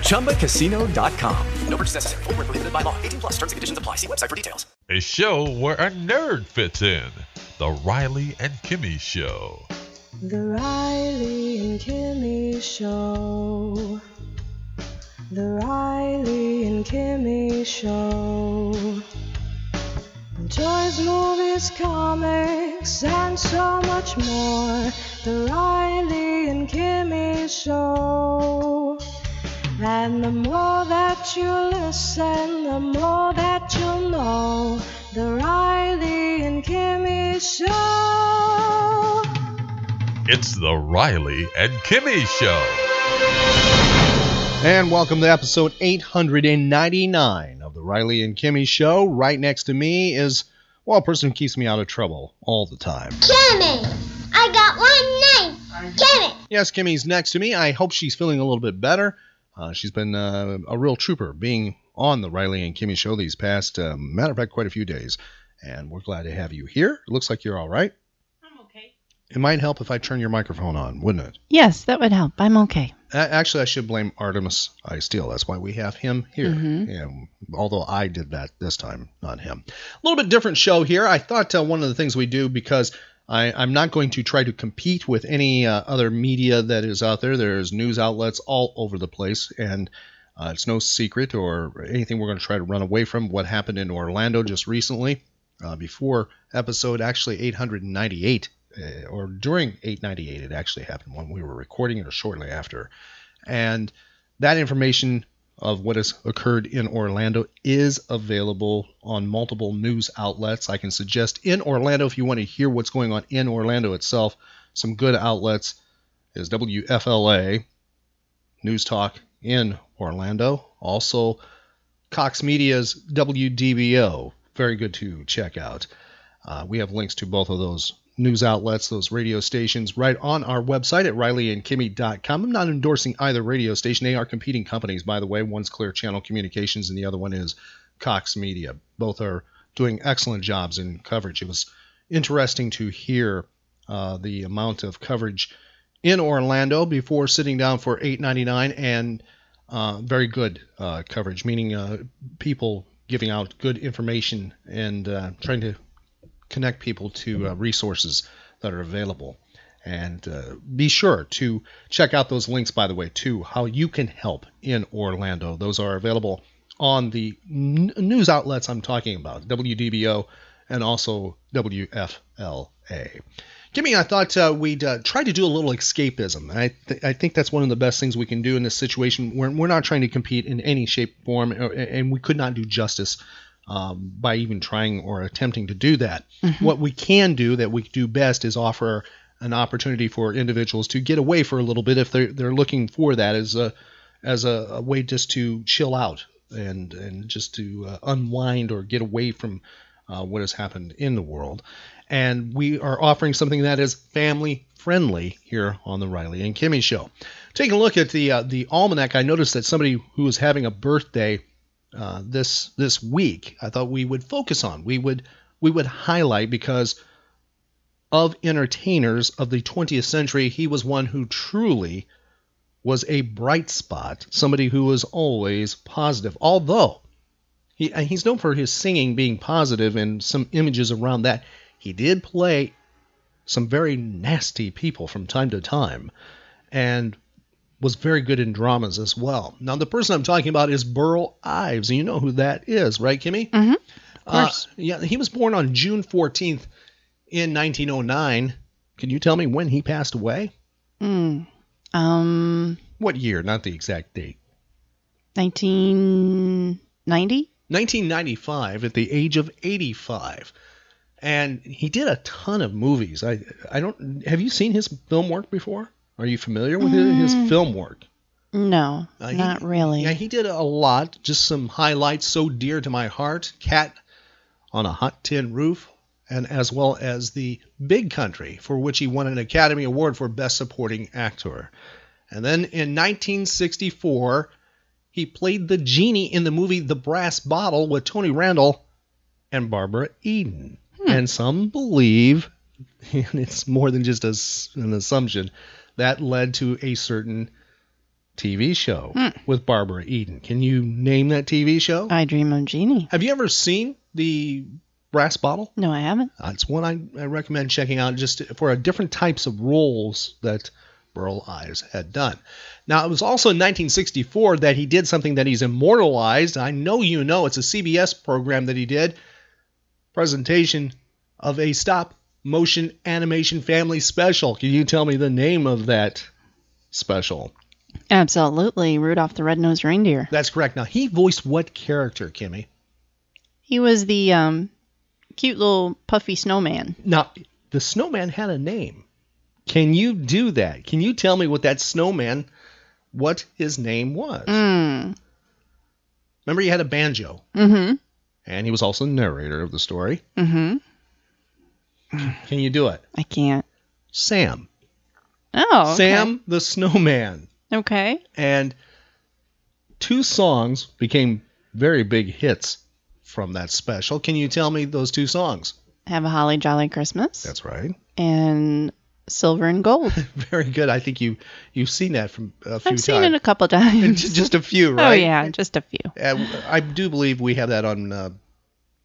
ChumbaCasino.com. No purchase necessary. Full prohibited by law. 18 plus terms and conditions apply. See website for details. A show where a nerd fits in. The Riley and Kimmy Show. The Riley and Kimmy Show. The Riley and Kimmy Show. Toys, movies, comics, and so much more. The Riley and Kimmy Show. And the more that you listen, the more that you'll know. The Riley and Kimmy Show. It's the Riley and Kimmy Show. And welcome to episode 899 of the Riley and Kimmy Show. Right next to me is, well, a person who keeps me out of trouble all the time. Kimmy! I got one name! Kimmy! Yes, Kimmy's next to me. I hope she's feeling a little bit better. Uh, she's been uh, a real trooper being on the Riley and Kimmy Show these past, uh, matter of fact, quite a few days. And we're glad to have you here. It looks like you're all right. It might help if I turn your microphone on, wouldn't it? Yes, that would help. I'm okay. Actually, I should blame Artemis I Steele. That's why we have him here. Mhm. Yeah, although I did that this time, not him. A little bit different show here. I thought uh, one of the things we do because I, I'm not going to try to compete with any uh, other media that is out there. There's news outlets all over the place, and uh, it's no secret or anything we're going to try to run away from what happened in Orlando just recently. Uh, before episode actually 898, uh, or during 898, it actually happened when we were recording it or shortly after. And that information of what has occurred in Orlando is available on multiple news outlets. I can suggest in Orlando, if you want to hear what's going on in Orlando itself, some good outlets is WFLA, News Talk in Orlando. Also, Cox Media's WDBO, very good to check out. Uh, we have links to both of those news outlets, those radio stations, right on our website at rileyandkimmy.com. I'm not endorsing either radio station. They are competing companies, by the way. One's Clear Channel Communications, and the other one is Cox Media. Both are doing excellent jobs in coverage. It was interesting to hear uh, the amount of coverage in Orlando before sitting down for 8.99 and uh, very good uh, coverage, meaning uh, people giving out good information and uh, trying to connect people to uh, resources that are available. And uh, be sure to check out those links, by the way, to how you can help in Orlando. Those are available on the n- news outlets I'm talking about, WDBO and also WFLA. Kimmy, I thought uh, we'd uh, try to do a little escapism. I, th- I think that's one of the best things we can do in this situation. We're, we're not trying to compete in any shape, form, or, and we could not do justice um, by even trying or attempting to do that. What we can do that we do best is offer an opportunity for individuals to get away for a little bit if they're, they're looking for that as a as a, a way just to chill out and and just to uh, unwind or get away from uh, what has happened in the world. And we are offering something that is family friendly here on the Riley and Kimmy Show. Taking a look at the uh, the almanac, I noticed that somebody who was having a birthday uh, this this week, I thought we would focus on. We would we would highlight because of entertainers of the 20th century, he was one who truly was a bright spot, somebody who was always positive. Although he, he's known for his singing being positive and some images around that, he did play some very nasty people from time to time and was very good in dramas as well. Now, the person I'm talking about is Burl Ives, and you know who that is, right, Kimmy? Mm-hmm. Uh, yeah, he was born on June 14th in 1909. Can you tell me when he passed away? Mm. Um, What year? Not the exact date. 1990? 1995 at the age of 85. And he did a ton of movies. I I don't have you seen his film work before? Are you familiar with his, his film work? No, Uh, he- not really. Yeah, he did a lot. Just some highlights so dear to my heart. Cat on a Hot Tin Roof, and as well as The Big Country, for which he won an Academy Award for Best Supporting Actor. And then in 1964, he played the genie in the movie The Brass Bottle with Tony Randall and Barbara Eden. And some believe, and it's more than just a an assumption, that led to a certain TV show with Barbara Eden. Can you name that TV show? I Dream of Jeannie. Have you ever seen the Brass Bottle? No, I haven't. Uh, it's one I, I recommend checking out just for a different types of roles that Burl Ives had done. Now, it was also in 1964 that he did something that he's immortalized. I know you know it's a CBS program that he did. Presentation of a stop motion animation family special. Can you tell me the name of that special? Absolutely. Rudolph the Red-Nosed Reindeer. That's correct. Now, he voiced what character, Kimmy? He was the um, cute little puffy snowman. Now, the snowman had a name. Can you do that? Can you tell me what that snowman, what his name was? Mm. Remember, he had a banjo, Mm-hmm. and he was also narrator of the story. Mm-hmm. Can you do it? I can't. Sam. Oh. okay. Sam the Snowman. Okay. And two songs became very big hits from that special. Can you tell me those two songs? Have a holly jolly Christmas. That's right. and silver and gold. Very good. I think you you've seen that from a few times. I've seen times. it a couple times. Just- just a few, right? Oh yeah, just a few. Uh, I do believe we have that on uh,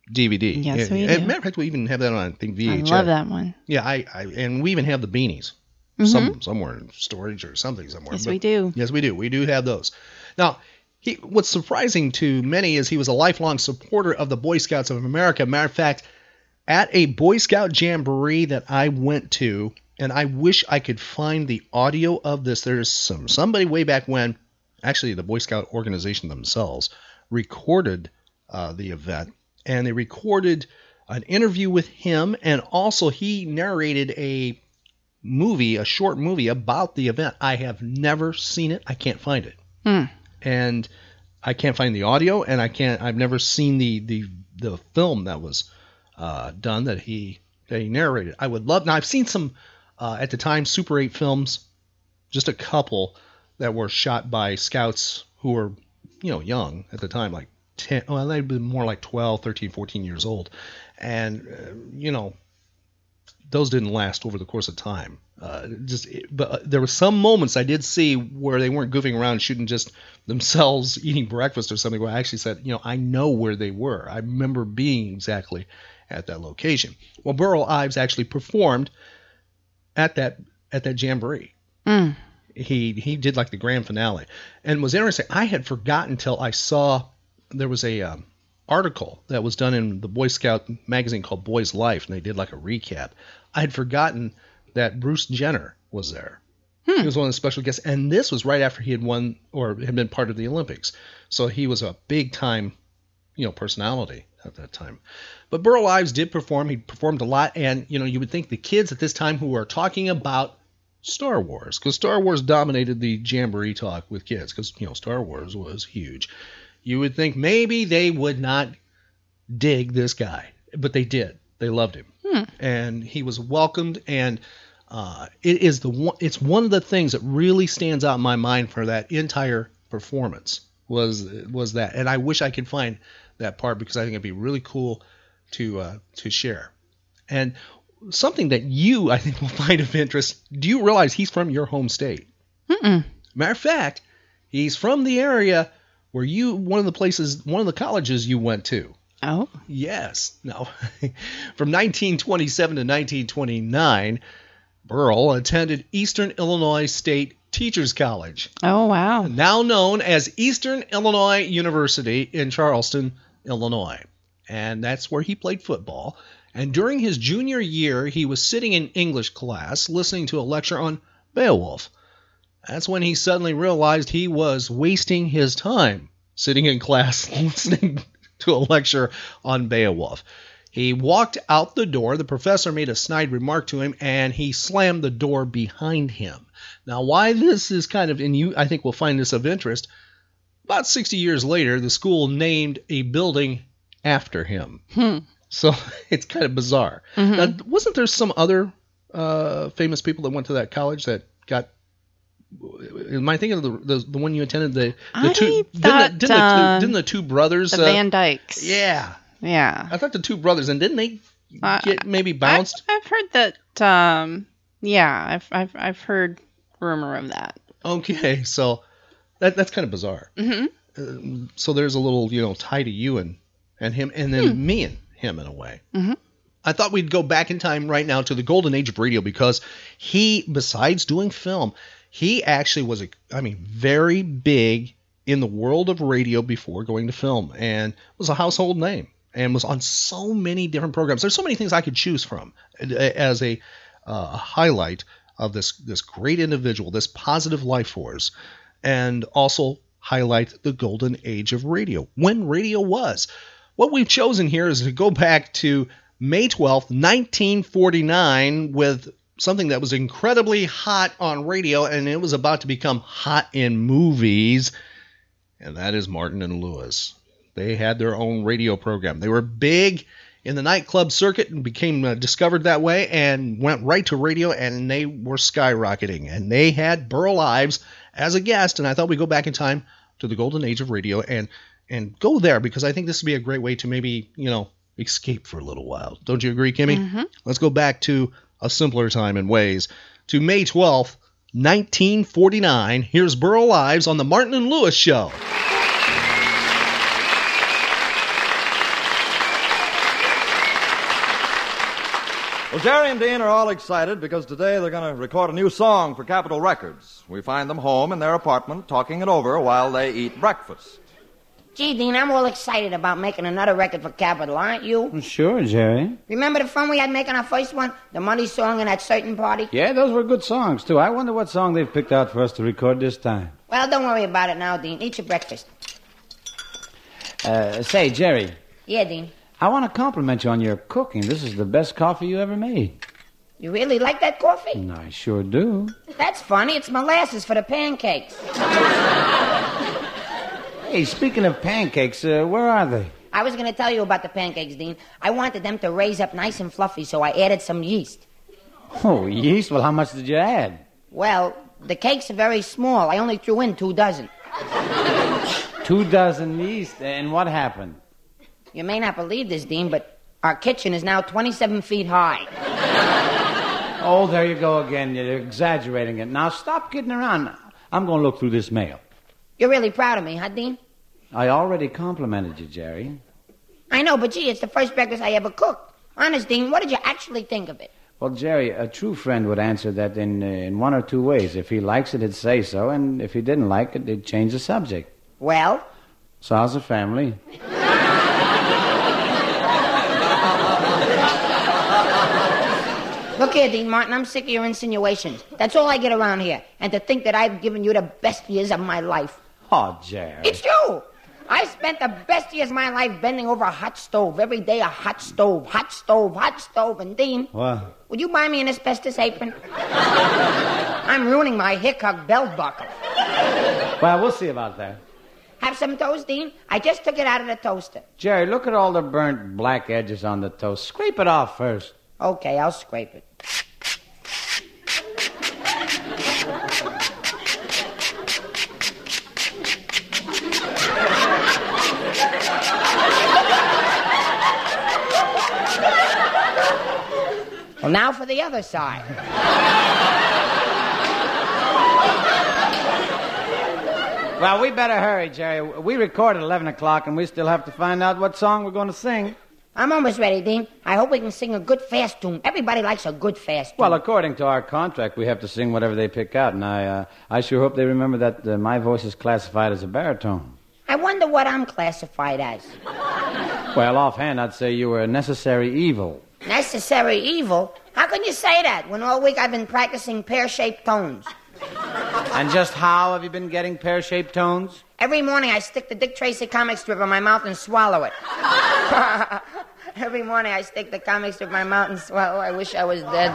DVD. Yes, and, we and do. matter of fact, we even have that on I think VHS. I love that one. Yeah, I, I and we even have the beanies. Some somewhere in storage or something somewhere. Yes, but- we do. Yes, we do. We do have those. Now, he, what's surprising to many is he was a lifelong supporter of the Boy Scouts of America. Matter of fact, at a Boy Scout jamboree that I went to, and I wish I could find the audio of this. There's some somebody way back when, actually the Boy Scout organization themselves recorded uh, the event, and they recorded an interview with him, and also he narrated a movie, a short movie about the event. I have never seen it. I can't find it. Hmm. And I can't find the audio and I can't I've never seen the the the film that was uh, done that he that he narrated. I would love now I've seen some uh, at the time Super 8 films, just a couple that were shot by scouts who were, you know, young at the time like 10 well they'd be more like 12, 13, 14 years old. And uh, you know, those didn't last over the course of time. Uh, just, but uh, there were some moments I did see where they weren't goofing around shooting just themselves eating breakfast or something. Where I actually said, you know, I know where they were. I remember being exactly at that location. Well, Burl Ives actually performed at that at that jamboree. Mm. He he did like the grand finale, and was interesting. I had forgotten till I saw there was a um, article that was done in the Boy Scout magazine called Boy's Life, and they did like a recap. I had forgotten that Bruce Jenner was there. He was one of the special guests, and this was right after he had won or had been part of the Olympics. So he was a big time, you know, personality at that time. But Burl Ives did perform. He performed a lot, and you know, you would think the kids at this time who are talking about Star Wars, because Star Wars dominated the jamboree talk with kids, because you know Star Wars was huge. You would think maybe they would not dig this guy, but they did. They loved him, and he was welcomed. And uh, it is the one. It's one of the things that really stands out in my mind for that entire performance was was that. And I wish I could find that part because I think it'd be really cool to uh, to share. And something that you I think will find of interest. Do you realize he's from your home state? Mm-mm. Matter of fact, he's from the area where you one of the places one of the colleges you went to. Oh. Yes. No. From 1927 to 1929, Burl attended Eastern Illinois State Teachers College, Oh wow. now known as Eastern Illinois University in Charleston, Illinois. And that's where he played football. And during his junior year, he was sitting in English class listening to a lecture on Beowulf. That's when he suddenly realized he was wasting his time sitting in class listening to a lecture on Beowulf. He walked out the door. The professor made a snide remark to him, and he slammed the door behind him. Now, why this is kind of, and you, I think, we'll find this of interest. About 60 years later, the school named a building after him. Hmm. So it's kind of bizarre. Now, wasn't there some other uh, famous people that went to that college that got? Am I thinking of the the, the one you attended? The, the I two didn't, the, didn't, the, uh, didn't the two brothers? The uh, Van Dykes. yeah, Yeah. I thought the two brothers, and didn't they Uh, get maybe bounced? I've, I've heard that. Um, yeah, I've, I've I've heard rumor of that. Okay, so that that's kind of bizarre. hmm Um, so there's a little you know tie to you and and him, and then me and him in a way. Mhm. I thought we'd go back in time right now to the golden age of radio because he, besides doing film, he actually was a, I mean, very big in the world of radio before going to film, and was a household name, and was on so many different programs. There's so many things I could choose from as a uh, highlight of this this great individual, this positive life force, and also highlight the golden age of radio when radio was. What we've chosen here is to go back to May 12th, 1949, with something that was incredibly hot on radio and it was about to become hot in movies, and that is Martin and Lewis. They had their own radio program. They were big in the nightclub circuit and became uh, discovered that way and went right to radio and they were skyrocketing. And they had Burl Ives as a guest, and I thought we'd go back in time to the golden age of radio and and go there because I think this would be a great way to maybe you know escape for a little while. Don't you agree, Kimmy? Mhm. Let's go back to a simpler time in ways to May twelfth, 1949. Here's Burl Ives on the Martin and Lewis Show. Well, Jerry and Dean are all excited because today they're going to record a new song for Capitol Records. We find them home in their apartment talking it over while they eat breakfast. Gee, Dean, I'm all excited about making another record for Capitol, aren't you? Sure, Jerry. Remember the fun we had making our first one? The money song and that certain party? Yeah, those were good songs, too. I wonder what song they've picked out for us to record this time. Well, don't worry about it now, Dean. Eat your breakfast. Uh, say, Jerry, Yeah, Dean. I want to compliment you on your cooking. This is the best coffee you ever made. You really like that coffee? I sure do. That's funny. It's molasses for the pancakes. Hey, speaking of pancakes, uh, where are they? I was going to tell you about the pancakes, Dean. I wanted them to raise up nice and fluffy, so I added some yeast. Oh, yeast? Well, how much did you add? Well, the cakes are very small. I only threw in two dozen. Two dozen yeast. And what happened? You may not believe this, Dean, but our kitchen is now 27 feet high. Oh, there you go again. You're exaggerating it. Now, stop kidding around. I'm going to look through this mail. You're really proud of me, huh, Dean? I already complimented you, Jerry. I know, but gee, it's the first breakfast I ever cooked. Honest, Dean, what did you actually think of it? Well, Jerry, a true friend would answer that in, uh, in one or two ways. If he likes it, he'd say so, and if he didn't like it, he'd change the subject. Well, So, how's the family? look here, Dean Martin, I'm sick of your insinuations. That's all I get around here. And to think that I've given you the best years of my life. Oh, Jerry. It's you! I spent the best years of my life bending over a hot stove. Every day a hot stove, hot stove, hot stove. And Dean, What? would you buy me an asbestos apron? I'm ruining my Hickok belt buckle. Well, we'll see about that. Have some toast, Dean? I just took it out of the toaster. Jerry, look at all the burnt black edges on the toast. Scrape it off first. Okay, I'll scrape it. Now for the other side. Well, we better hurry, Jerry. We record at 11 o'clock, and we still have to find out what song we're going to sing. I'm almost ready, Dean. I hope we can sing a good fast tune. Everybody likes a good fast tune. Well, according to our contract, we have to sing whatever they pick out, and I, uh, I sure hope they remember that uh, my voice is classified as a baritone. I wonder what I'm classified as. Well, offhand, I'd say you were a necessary evil. Necessary evil? How can you say that when all week I've been practicing pear-shaped tones? And just how have you been getting pear-shaped tones? Every morning I stick the Dick Tracy comic strip in my mouth and swallow it. Every morning I stick the comic strip in my mouth and swallow. I wish I was dead.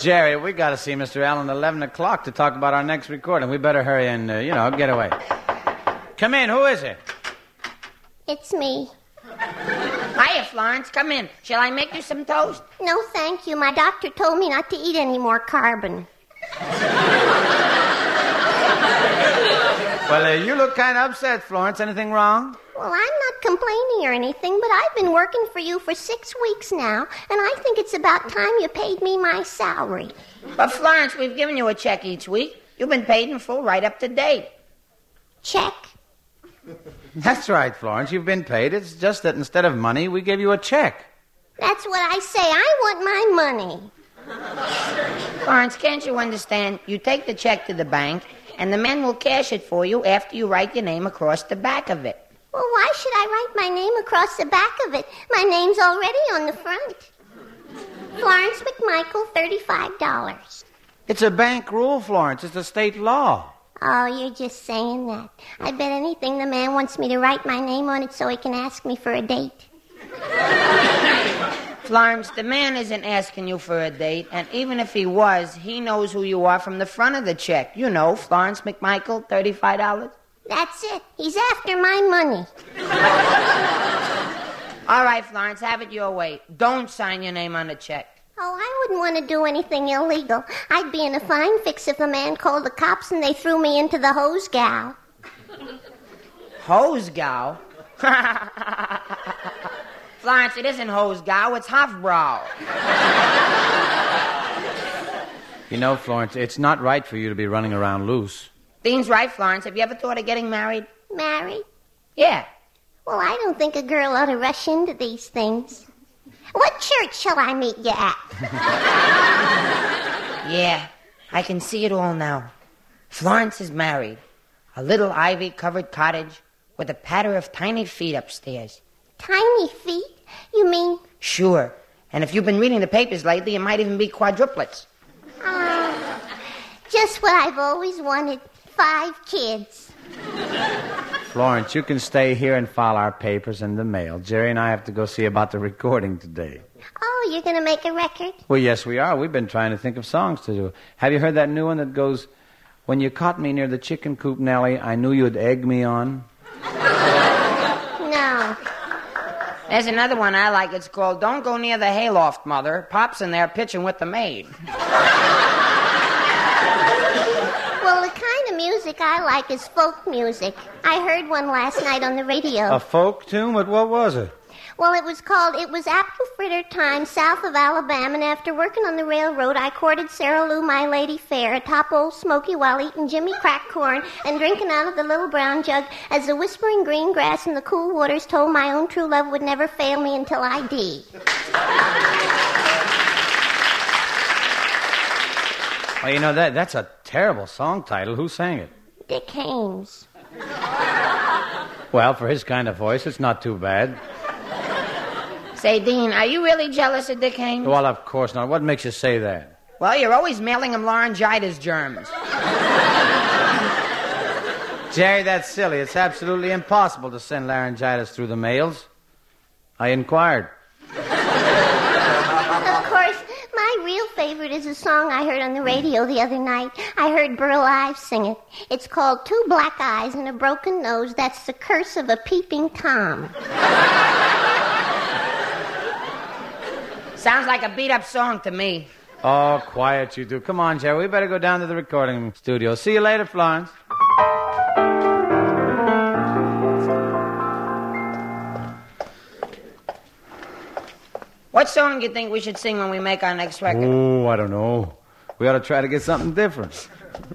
Jerry, we got to see Mr. Allen at 11 o'clock to talk about our next recording. We better hurry and, uh, you know, get away. Come in. Who is it? It's me. Hiya, Florence. Come in. Shall I make you some toast? No, thank you. My doctor told me not to eat any more carbon. Well, uh, you look kind of upset, Florence. Anything wrong? Well, I'm not complaining or anything, but I've been working for you for six weeks now, and I think it's about time you paid me my salary. But, Florence, we've given you a check each week. You've been paid in full right up to date. Check? That's right, Florence. You've been paid. It's just that instead of money, we give you a check. That's what I say. I want my money. Florence, can't you understand? You take the check to the bank, and the men will cash it for you after you write your name across the back of it. Well, why should I write my name across the back of it? My name's already on the front. Florence McMichael, $35. It's a bank rule, Florence. It's a state law. Oh, you're just saying that. I bet anything the man wants me to write my name on it so he can ask me for a date. Florence, the man isn't asking you for a date, and even if he was, he knows who you are from the front of the check. You know, Florence McMichael, $35. That's it. He's after my money. All right, Florence, have it your way. Don't sign your name on the check. Oh, I wouldn't want to do anything illegal. I'd be in a fine fix if a man called the cops and they threw me into the hose gal. Hose gal? Florence, it isn't hose gal, it's Hofbrau. You know, Florence, it's not right for you to be running around loose. Dean's right, Florence. Have you ever thought of getting married? Married? Yeah. Well, I don't think a girl ought to rush into these things. What church shall I meet you at? Yeah, I can see it all now. Florence is married. A little ivy covered cottage with a patter of tiny feet upstairs. Tiny feet? You mean? Sure. And if you've been reading the papers lately, it might even be quadruplets. Uh, just what I've always wanted. Five kids. Florence, you can stay here and file our papers in the mail. Jerry and I have to go see about the recording today. Oh, you're going to make a record? Well, yes, we are. We've been trying to think of songs to do. Have you heard that new one that goes, When you caught me near the chicken coop, Nellie, I knew you'd egg me on? No. There's another one I like. It's called Don't Go Near the Hayloft, Mother. Pop's in there pitching with the maid. Well, the kind of music I like is folk music. I heard one last night on the radio. A folk tune? But what was it? Well, it was called It Was Apple Fritter Time South of Alabama, and after working on the railroad, I courted Sarah Lou, my lady fair, atop old Smoky while eating Jimmy crack corn and drinking out of the little brown jug as the whispering green grass and the cool waters told my own true love would never fail me until I did. Well, you know, that that's a terrible song title. Who sang it? Dick Haymes. Well, for his kind of voice, it's not too bad. Say, Dean, are you really jealous of Dick Haymes? Well, of course not. What makes you say that? Well, you're always mailing him laryngitis germs. Jerry, that's silly. It's absolutely impossible to send laryngitis through the mails. I inquired. Of course, my real favorite is a song I heard on the radio the other night. I heard Burl Ives sing it. It's called Two Black Eyes and a Broken Nose. That's the curse of a peeping Tom. Sounds like a beat up song to me. Oh, quiet you do. Come on, Jerry. We better go down to the recording studio. See you later, Florence. What song do you think we should sing when we make our next record? Oh, I don't know. We ought to try to get something different.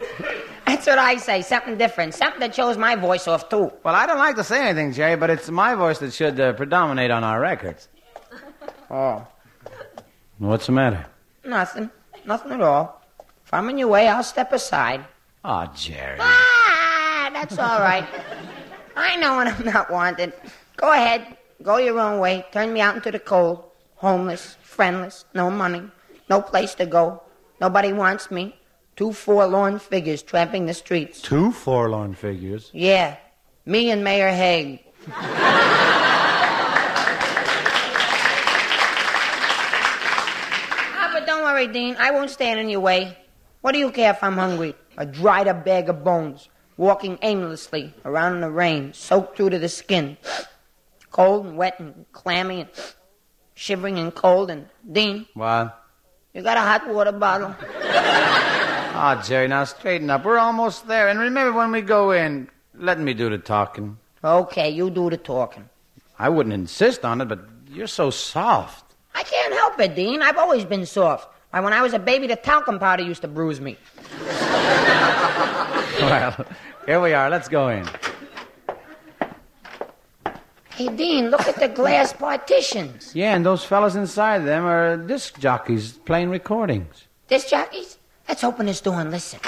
That's what I say. Something different. Something that shows my voice off, too. Well, I don't like to say anything, Jerry, but it's my voice that should uh, predominate on our records. Oh. What's the matter? Nothing. Nothing at all. If I'm in your way, I'll step aside. Oh, Jerry. Ah, that's all right. I know when I'm not wanted. Go ahead. Go your own way. Turn me out into the cold. Homeless, friendless, no money, no place to go. Nobody wants me. Two forlorn figures tramping the streets. Two forlorn figures. Yeah, me and Mayor Hague. ah, but don't worry, Dean. I won't stand in your way. What do you care if I'm hungry? A dried up bag of bones. walking aimlessly around in the rain, soaked through to the skin, cold and wet and clammy and shivering and cold. And Dean, What? you got a hot water bottle? Oh, Jerry, now straighten up. We're almost there. And remember when we go in, let me do the talking. Okay, you do the talking. I wouldn't insist on it, but you're so soft. I can't help it, Dean. I've always been soft. Why, when I was a baby, the talcum powder used to bruise me. Well, here we are. Let's go in. Hey, Dean, look at the glass partitions. Yeah, and those fellas inside them are disc jockeys playing recordings. Disc jockeys? Let's open this door and listen.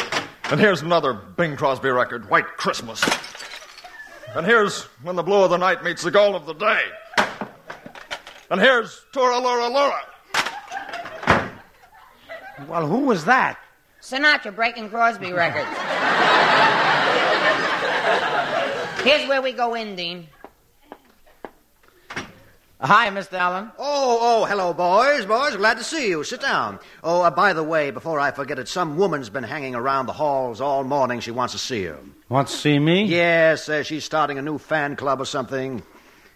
And here's another Bing Crosby record, White Christmas. And here's When the Blue of the Night Meets the Gold of the Day. And here's Tora Lura Lura. Well, who was that? Sinatra breaking Crosby records. Here's where we go in, Dean. Hi, Mr. Allen. Oh, oh, hello, boys. Boys, glad to see you. Sit down. Oh, uh, by the way, before I forget it, some woman's been hanging around the halls all morning. She wants to see you. Want to see me? Yes, uh, she's starting a new fan club or something.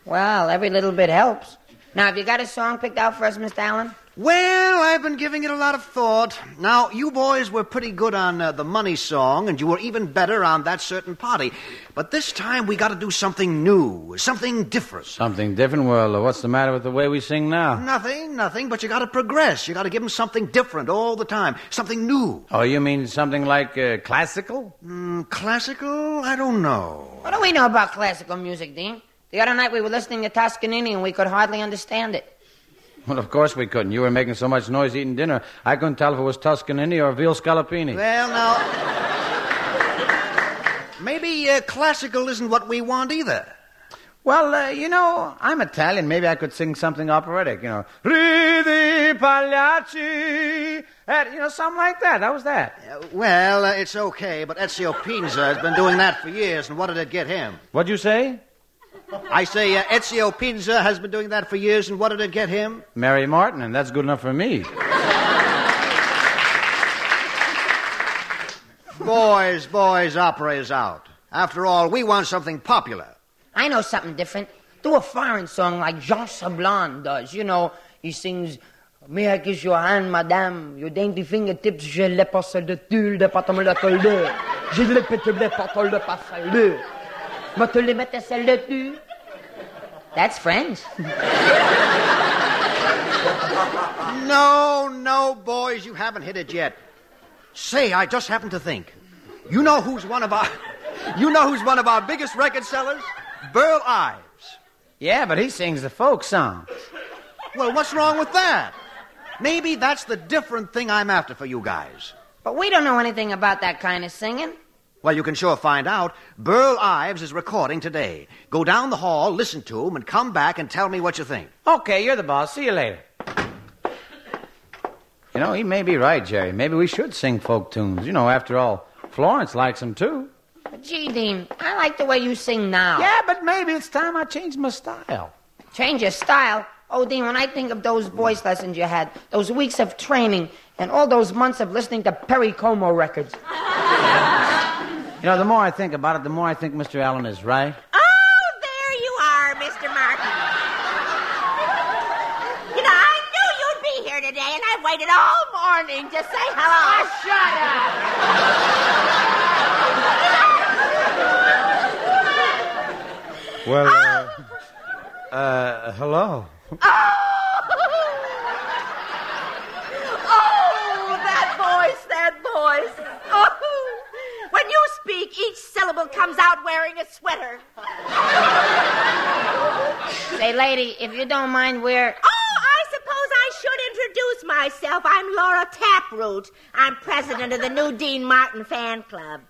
Well, every little bit helps. Now, have you got a song picked out for us, Mr. Allen? Well, I've been giving it a lot of thought. Now, you boys were pretty good on uh, the money song, and you were even better on that certain party. But this time we got to do something new, something different. Something different? Well, uh, what's the matter with the way we sing now? Nothing, nothing, but you got to progress. You got to give them something different all the time, something new. Oh, you mean something like uh, classical? Mm, classical? I don't know. What do we know about classical music, Dean? The other night we were listening to Toscanini and we could hardly understand it. Well, of course we couldn't. You were making so much noise eating dinner. I couldn't tell if it was Toscanini or veal scallopini. Well, now. Maybe uh, classical isn't what we want either. Well, uh, you know, I'm Italian. Maybe I could sing something operatic. You know, Ridi Pagliacci, you know, something like that. That was that? Uh, well, uh, it's okay, but Ezio Pinza has been doing that for years, and what did it get him? What'd you say? I say uh, Ezio Pinza has been doing that for years, and what did it get him? Mary Martin, and that's good enough for me. boys, boys, opera is out. After all, we want something popular. I know something different. Do a foreign song like Jean Sablon does. You know, he sings, May I kiss your hand, madame? Your dainty fingertips, je les passe de tulle de patome de colde. Je les pète les patol de passalde. Ma te les mette celle de tu. That's French. No, no, boys, you haven't hit it yet. Say, I just happened to think. You know who's one of our You know who's one of our biggest record sellers? Burl Ives. Yeah, but he sings the folk songs. Well, what's wrong with that? Maybe that's the different thing I'm after for you guys. But we don't know anything about that kind of singing. Well, you can sure find out. Burl Ives is recording today. Go down the hall, listen to him, and come back and tell me what you think. Okay, you're the boss. See you later. You know, he may be right, Jerry. Maybe we should sing folk tunes. You know, after all, Florence likes them too. Gee, Dean, I like the way you sing now. Yeah, but maybe it's time I change my style. Change your style? Oh, Dean, when I think of those voice lessons you had, those weeks of training, and all those months of listening to Perry Como records. You know, the more I think about it, the more I think Mr. Allen is right. Oh, there you are, Mr. Martin. You know, I knew you'd be here today, and I've waited all morning to say hello. shut up! Well, uh, uh, hello. Oh, that voice, that voice. Oh, when you speak, comes out wearing a sweater. Say, lady, if you don't mind, we're. Oh, I suppose I should introduce myself. I'm Laura Taproot. I'm president of the new Dean Martin fan club.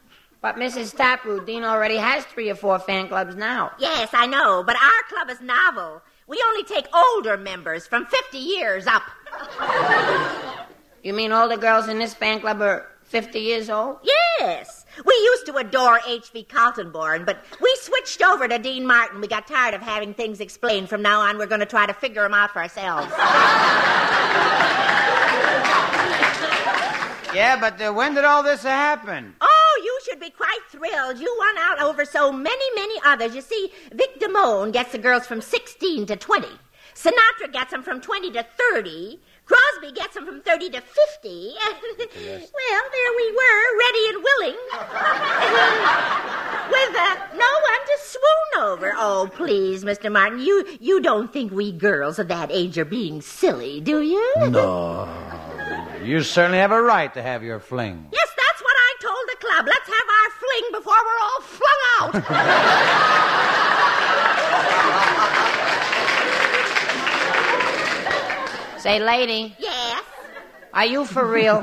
But Mrs. Taproot, Dean already has three or four fan clubs now. Yes, I know, but our club is novel. We only take older members from 50 years up. You mean all the girls in this fan club are 50 years old? Yes. We used to adore H.V. Kaltenborn, but we switched over to Dean Martin. We got tired of having things explained. From now on, we're going to try to figure them out for ourselves. Yeah, but uh, when did all this happen? Oh, you should be quite thrilled. You won out over so many, many others. You see, Vic Damone gets the girls from 16 to 20. Sinatra gets them from 20 to 30. Crosby gets them from 30 to 50. well, there we were, ready and willing. With uh, no one to swoon over. Oh, please, Mr. Martin, you, you don't think we girls of that age are being silly, do you? No. You certainly have a right to have your fling. Yes, that's what I told the club. Let's have our fling before we're all flung out. Say, lady, yes. are you for real?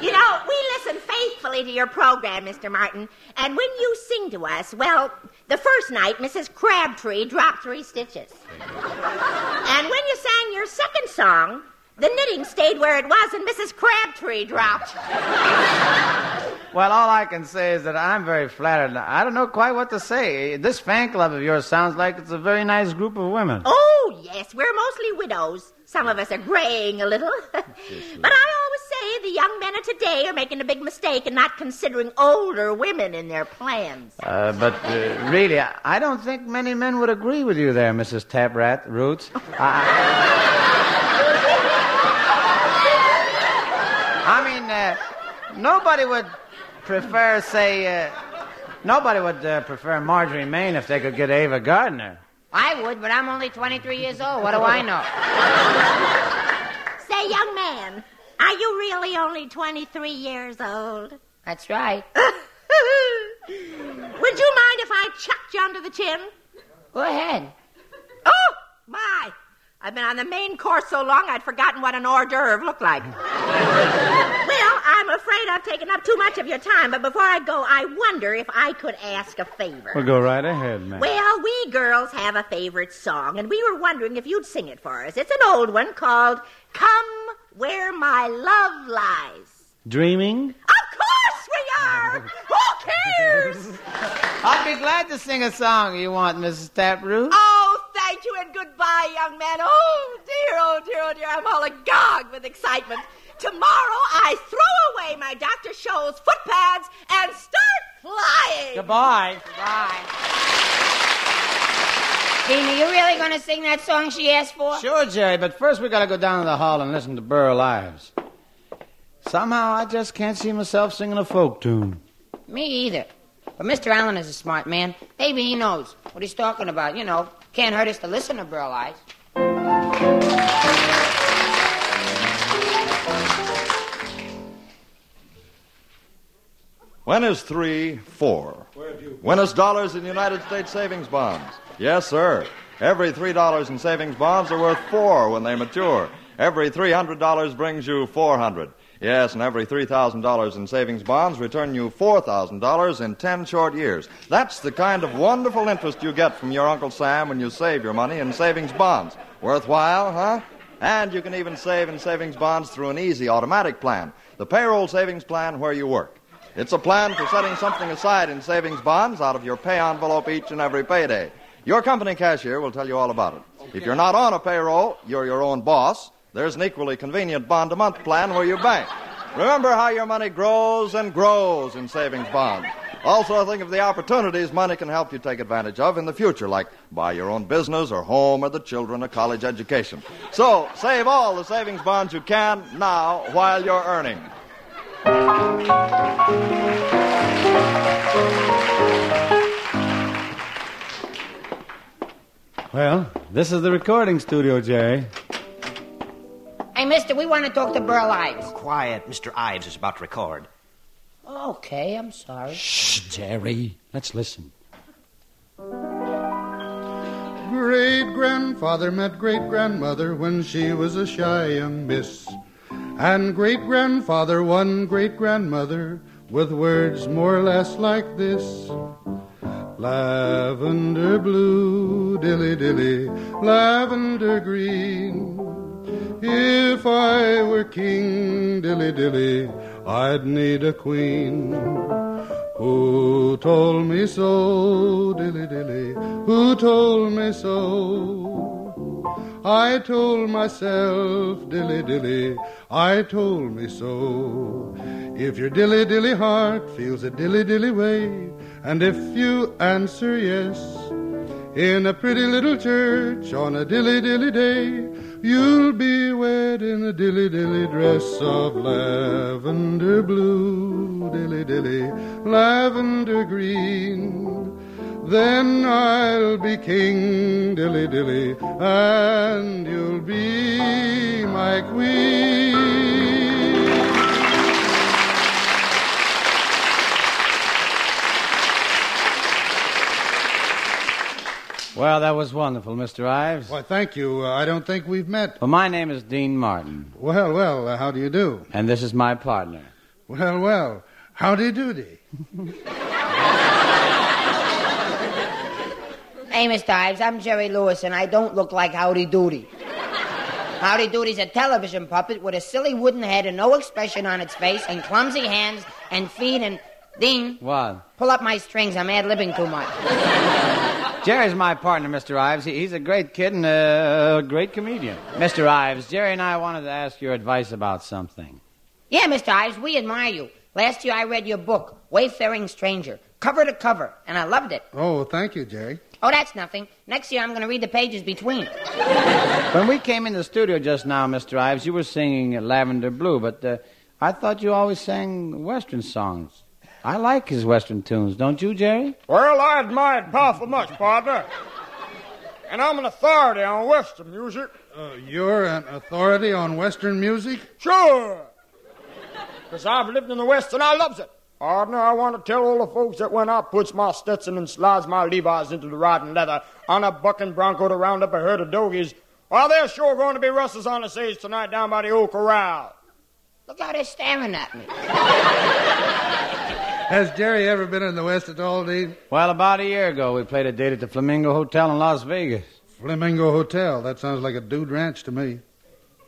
You know, we listen faithfully to your program, Mr. Martin. And when you sing to us, well, the first night, Mrs. Crabtree dropped three stitches. and when you sang your second song, the knitting stayed where it was and Mrs. Crabtree dropped. Well, all I can say is that I'm very flattered. I don't know quite what to say. This fan club of yours sounds like it's a very nice group of women. Oh, yes, we're mostly widows. Some of us are graying a little. but I always say the young men of today are making a big mistake in not considering older women in their plans. Uh, but uh, really, I- don't think many men would agree with you there, Mrs. Taprat Roots. I, I mean, uh, nobody would prefer, say, uh, nobody would uh, prefer Marjorie Main if they could get Ava Gardner. I would, but I'm only 23 years old. What do I know? Say, young man, are you really only 23 years old? That's right. Would you mind if I chucked you under the chin? Go ahead. Oh, my. I've been on the main course so long I'd forgotten what an hors d'oeuvre looked like. well, I'm afraid I've taken up too much of your time, but before I go, I wonder if I could ask a favor. Well, go right ahead, man. Well, we girls have a favorite song, and we were wondering if you'd sing it for us. It's an old one called Come Where My Love Lies. Dreaming? Of course we are! Who cares? I'd be glad to sing a song you want, Mrs. Taproot. Oh, thank you and goodbye, young man. Oh, dear, oh, dear, oh, dear. I'm all agog with excitement. Tomorrow I throw away my Dr. Scholl's foot pads and start flying. Goodbye. Bye. Tina, you really going to sing that song she asked for? Sure, Jerry, but first we gotta go down to the hall and listen to Burl Ives. Somehow I just can't see myself singing a folk tune. Me either. But Mr. Allen is a smart man. Maybe he knows what he's talking about. You know, can't hurt us to listen to Burl Ives. When is three four? When is dollars in United States savings bonds? Yes, sir. Every three dollars in savings bonds are worth four when they mature. Every three hundred dollars brings you four hundred. Yes, and every three thousand dollars in savings bonds return you four thousand dollars in ten short years. That's the kind of wonderful interest you get from your Uncle Sam when you save your money in savings bonds. Worthwhile, huh? And you can even save in savings bonds through an easy automatic plan, the payroll savings plan where you work. It's a plan for setting something aside in savings bonds out of your pay envelope each and every payday. Your company cashier will tell you all about it. If you're not on a payroll, you're your own boss. There's an equally convenient bond a month plan where you bank. Remember how your money grows and grows in savings bonds. Also, think of the opportunities money can help you take advantage of in the future, like buy your own business or home or the children a college education. So, save all the savings bonds you can now while you're earning. Well, this is the recording studio, Jerry. Hey, mister, we want to talk to Burl Ives. Quiet, Mr. Ives is about to record. Okay, I'm sorry. Shh, Jerry. Let's listen. Great grandfather met great grandmother when she was a shy young miss. And great grandfather won great grandmother with words more or less like this Lavender blue, dilly dilly, lavender green. If I were king, dilly dilly, I'd need a queen. Who told me so, dilly dilly? Who told me so? I told myself, dilly dilly, I told me so. If your dilly dilly heart feels a dilly dilly way, and if you answer yes, in a pretty little church on a dilly dilly day, you'll be wed in a dilly dilly dress of lavender blue, dilly dilly, lavender green. Then I'll be king, dilly dilly, and you'll be my queen. Well, that was wonderful, Mr. Ives. Why, thank you. Uh, I don't think we've met. Well, my name is Dean Martin, Well, well, uh, how do you do? and this is my partner. Well, well, howdy doody. Hey, Mr. Ives, I'm Jerry Lewis, and I don't look like Howdy Doody. Howdy Doody's a television puppet with a silly wooden head and no expression on its face and clumsy hands and feet and. Dean, What? pull up my strings. I'm ad libbing too much. Jerry's my partner, Mr. Ives. He- He's a great kid and a great comedian. Mr. Ives, Jerry and I wanted to ask your advice about something. Yeah, Mr. Ives, we admire you. Last year I read your book, Wayfaring Stranger, cover to cover, and I loved it. Oh, thank you, Jerry. Oh, that's nothing. Next year I'm going to read the pages between. When we came in the studio just now, Mr. Ives, you were singing Lavender Blue, but uh, I thought you always sang Western songs. I like his Western tunes, don't you, Jerry? Well, I admire it powerful much, partner. And I'm an authority on Western music. Uh, you're an authority on Western music? Sure. Because I've lived in the West and I loves it. Partner, I want to tell all the folks that when I puts my Stetson and slides my Levi's into the riding leather on a bucking bronco to round up a herd of dogies, well, there's sure going to be rustles on the stage tonight down by the old corral. Look how they're staring at me. Has Jerry ever been in the West at all, Dean? Well, about a year ago, we played a date at the Flamingo Hotel in Las Vegas. Flamingo Hotel. That sounds like a dude ranch to me.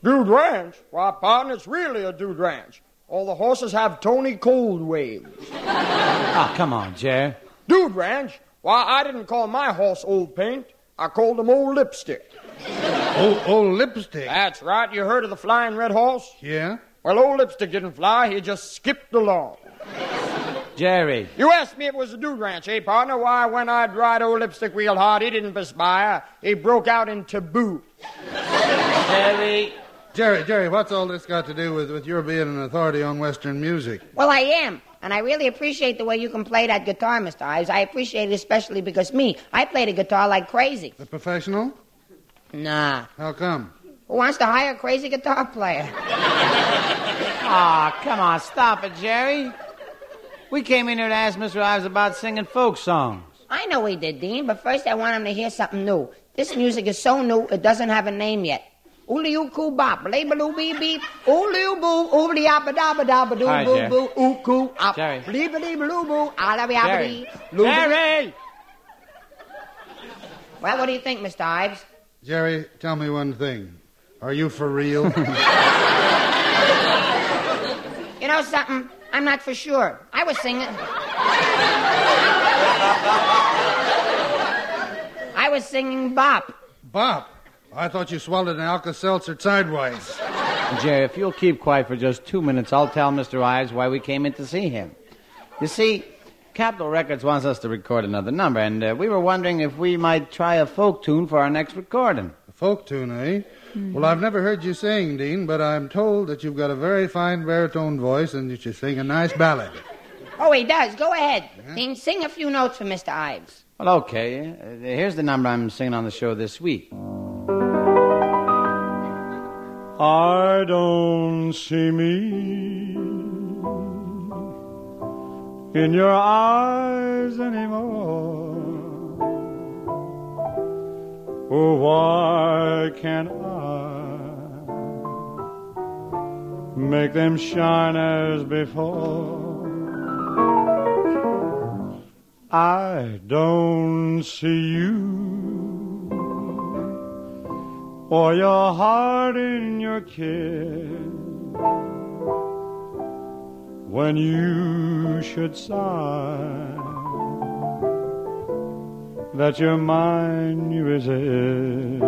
Dude Ranch? Why, partner, it's really a dude ranch. All the horses have Toni Cold waves. Ah, come on, Jerry. Dude Ranch? Why, I didn't call my horse Old Paint. I called him Old Lipstick. Old, old lipstick. That's right. You heard of the flying red horse? Yeah? Well, Old Lipstick didn't fly. He just skipped along. Jerry. You asked me if it was a dude ranch, eh, partner? Why, when I'd ride Old Lipstick real hard, he didn't perspire. He broke out in Tabu. Jerry. Jerry, Jerry, what's all this got to do with, with your being an authority on Western music? Well, I am. And I really appreciate the way you can play that guitar, Mr. Ives. I appreciate it especially because me, I play the guitar like crazy. A professional? Nah. How come? Who wants to hire a crazy guitar player? Ah, come on, stop it, Jerry. We came in here to ask Mr. Ives about singing folk songs. I know he did, Dean, but first I want him to hear something new. This music is so new, it doesn't have a name yet. Ooley oo coo bop, labeloo beep beep, ooley oo boo, ooley abba dabba dabba doo Hi, boo Jerry. boo, oo coo up, Jerry. bleep a bleep boo, alabby abba Jerry. dee, loo boo. Jerry! Well, what do you think, Mr. Ives? Jerry, tell me one thing. Are you for real? You know something? I'm not for sure. I was singing. I was singing bop. Bop. I thought you swallowed an Alka-Seltzer sidewise. Jerry, if you'll keep quiet for just two minutes, I'll tell Mr. Ives why we came in to see him. You see, Capitol Records wants us to record another number, and uh, we were wondering if we might try a folk tune for our next recording. A folk tune, eh? Well, I've never heard you sing, Dean, but I'm told that you've got a very fine baritone voice and that you sing a nice ballad. Oh, he does. Go ahead. Dean, sing a few notes for Mr. Ives. Well, okay. Uh, here's the number I'm singing on the show this week. I don't see me in your eyes anymore. Oh, why can't I make them shine as before? I don't see you or your heart in your kiss when you should sigh that you're mine, you is it.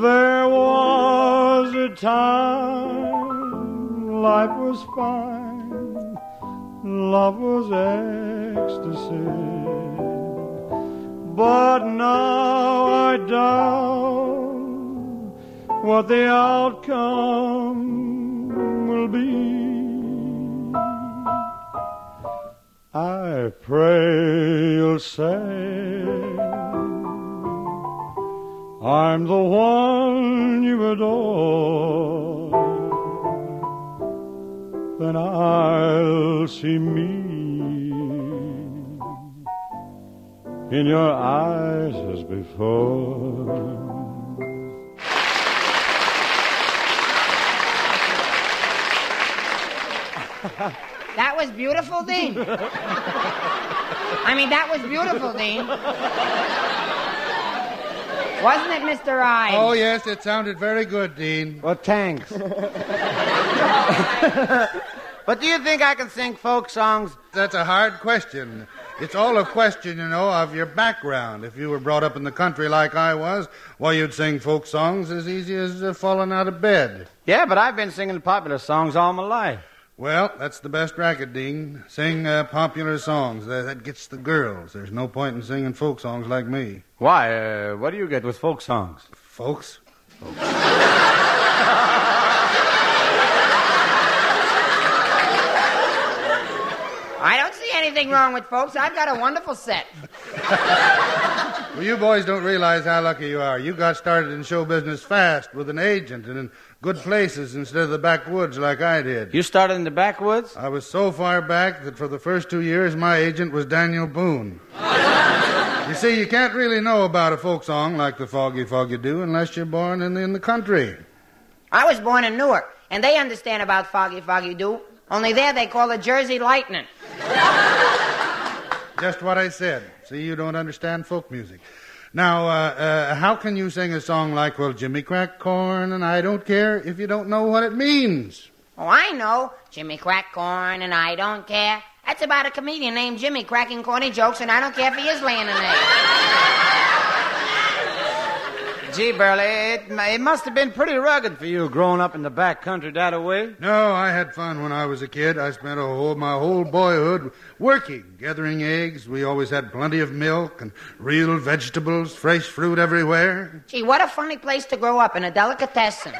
There was a time life was fine, love was ecstasy. But now I doubt what the outcome will be. I pray you'll say I'm the one you adore. Then I'll see me in your eyes as before. That was beautiful, Dean. I mean, that was beautiful, Dean. Wasn't it, Mr. Ives? Oh, yes, it sounded very good, Dean. Well, thanks. but do you think I can sing folk songs? That's a hard question. It's all a question, you know, of your background. If you were brought up in the country like I was, why, you'd sing folk songs as easy as uh, falling out of bed. Yeah, but I've been singing popular songs all my life. Well, that's the best racket, Dean. Sing uh, popular songs. That, that gets the girls. There's no point in singing folk songs like me. Why? Uh, what do you get with folk songs? Folks? I don't see anything wrong with folks. I've got a wonderful set. Well, you boys don't realize how lucky you are. You got started in show business fast with an agent and in good places instead of the backwoods like I did. You started in the backwoods? I was so far back that for the first two years my agent was Daniel Boone. you see, you can't really know about a folk song like the Foggy Foggy Dew unless you're born in the, in the country. I was born in Newark, and they understand about Foggy Foggy Dew. Only there they call it Jersey Lightning. Just what I said. See, you don't understand folk music. Now, uh, uh, how can you sing a song like, well, Jimmy crack corn and I don't care if you don't know what it means? Oh, I know. Jimmy crack corn, and I don't care. That's about a comedian named Jimmy cracking corny jokes, and I don't care if he is laying an. Gee, Burley, it, it must have been pretty rugged for you growing up in the back country that way. No, I had fun when I was a kid. I spent a whole, my whole boyhood working, gathering eggs. We always had plenty of milk and real vegetables, fresh fruit everywhere. Gee, what a funny place to grow up in a delicatessen.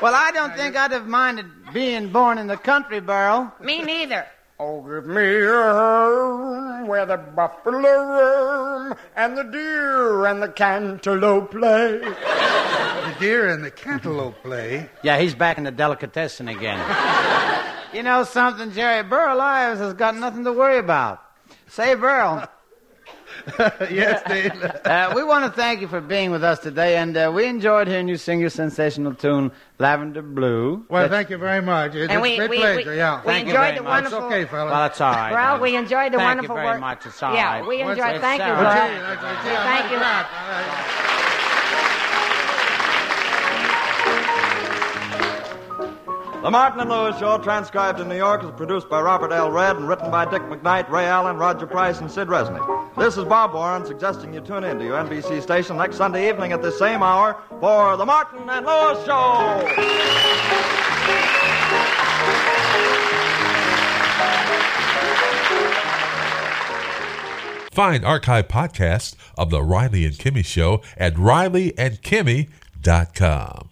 Well, I don't think I'd have minded being born in the country, Burl. Me neither. Oh, give me a home where the buffalo roam and the deer and the cantaloupe play. The deer and the cantaloupe play. Yeah, he's back in the delicatessen again. you know something, Jerry? Burl Ives has got nothing to worry about. Say, Burl. yes, Dave. Uh, we want to thank you for being with us today, and uh, we enjoyed hearing you sing your sensational tune, Lavender Blue. Well, That- thank you very much. It's And a we- great we- pleasure, we- yeah. we Thank you enjoyed very the much. It's wonderful. okay, fella. Well, that's all right. Well, we enjoyed the Thank wonderful you very work. much. It's all yeah, right. we enjoyed. that Thank you, sound? Burl. Gee, that's- that's- yeah, Thank you. The Martin and Lewis Show, transcribed in New York, is produced by Robert L. Redd and written by Dick McKnight, Ray Allen, Roger Price, and Sid Resnick. This is Bob Warren suggesting you tune in to your NBC station next Sunday evening at this same hour for The Martin and Lewis Show. Find archive podcasts of The Riley and Kimmy Show at rileyandkimmy.com.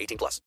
18 plus.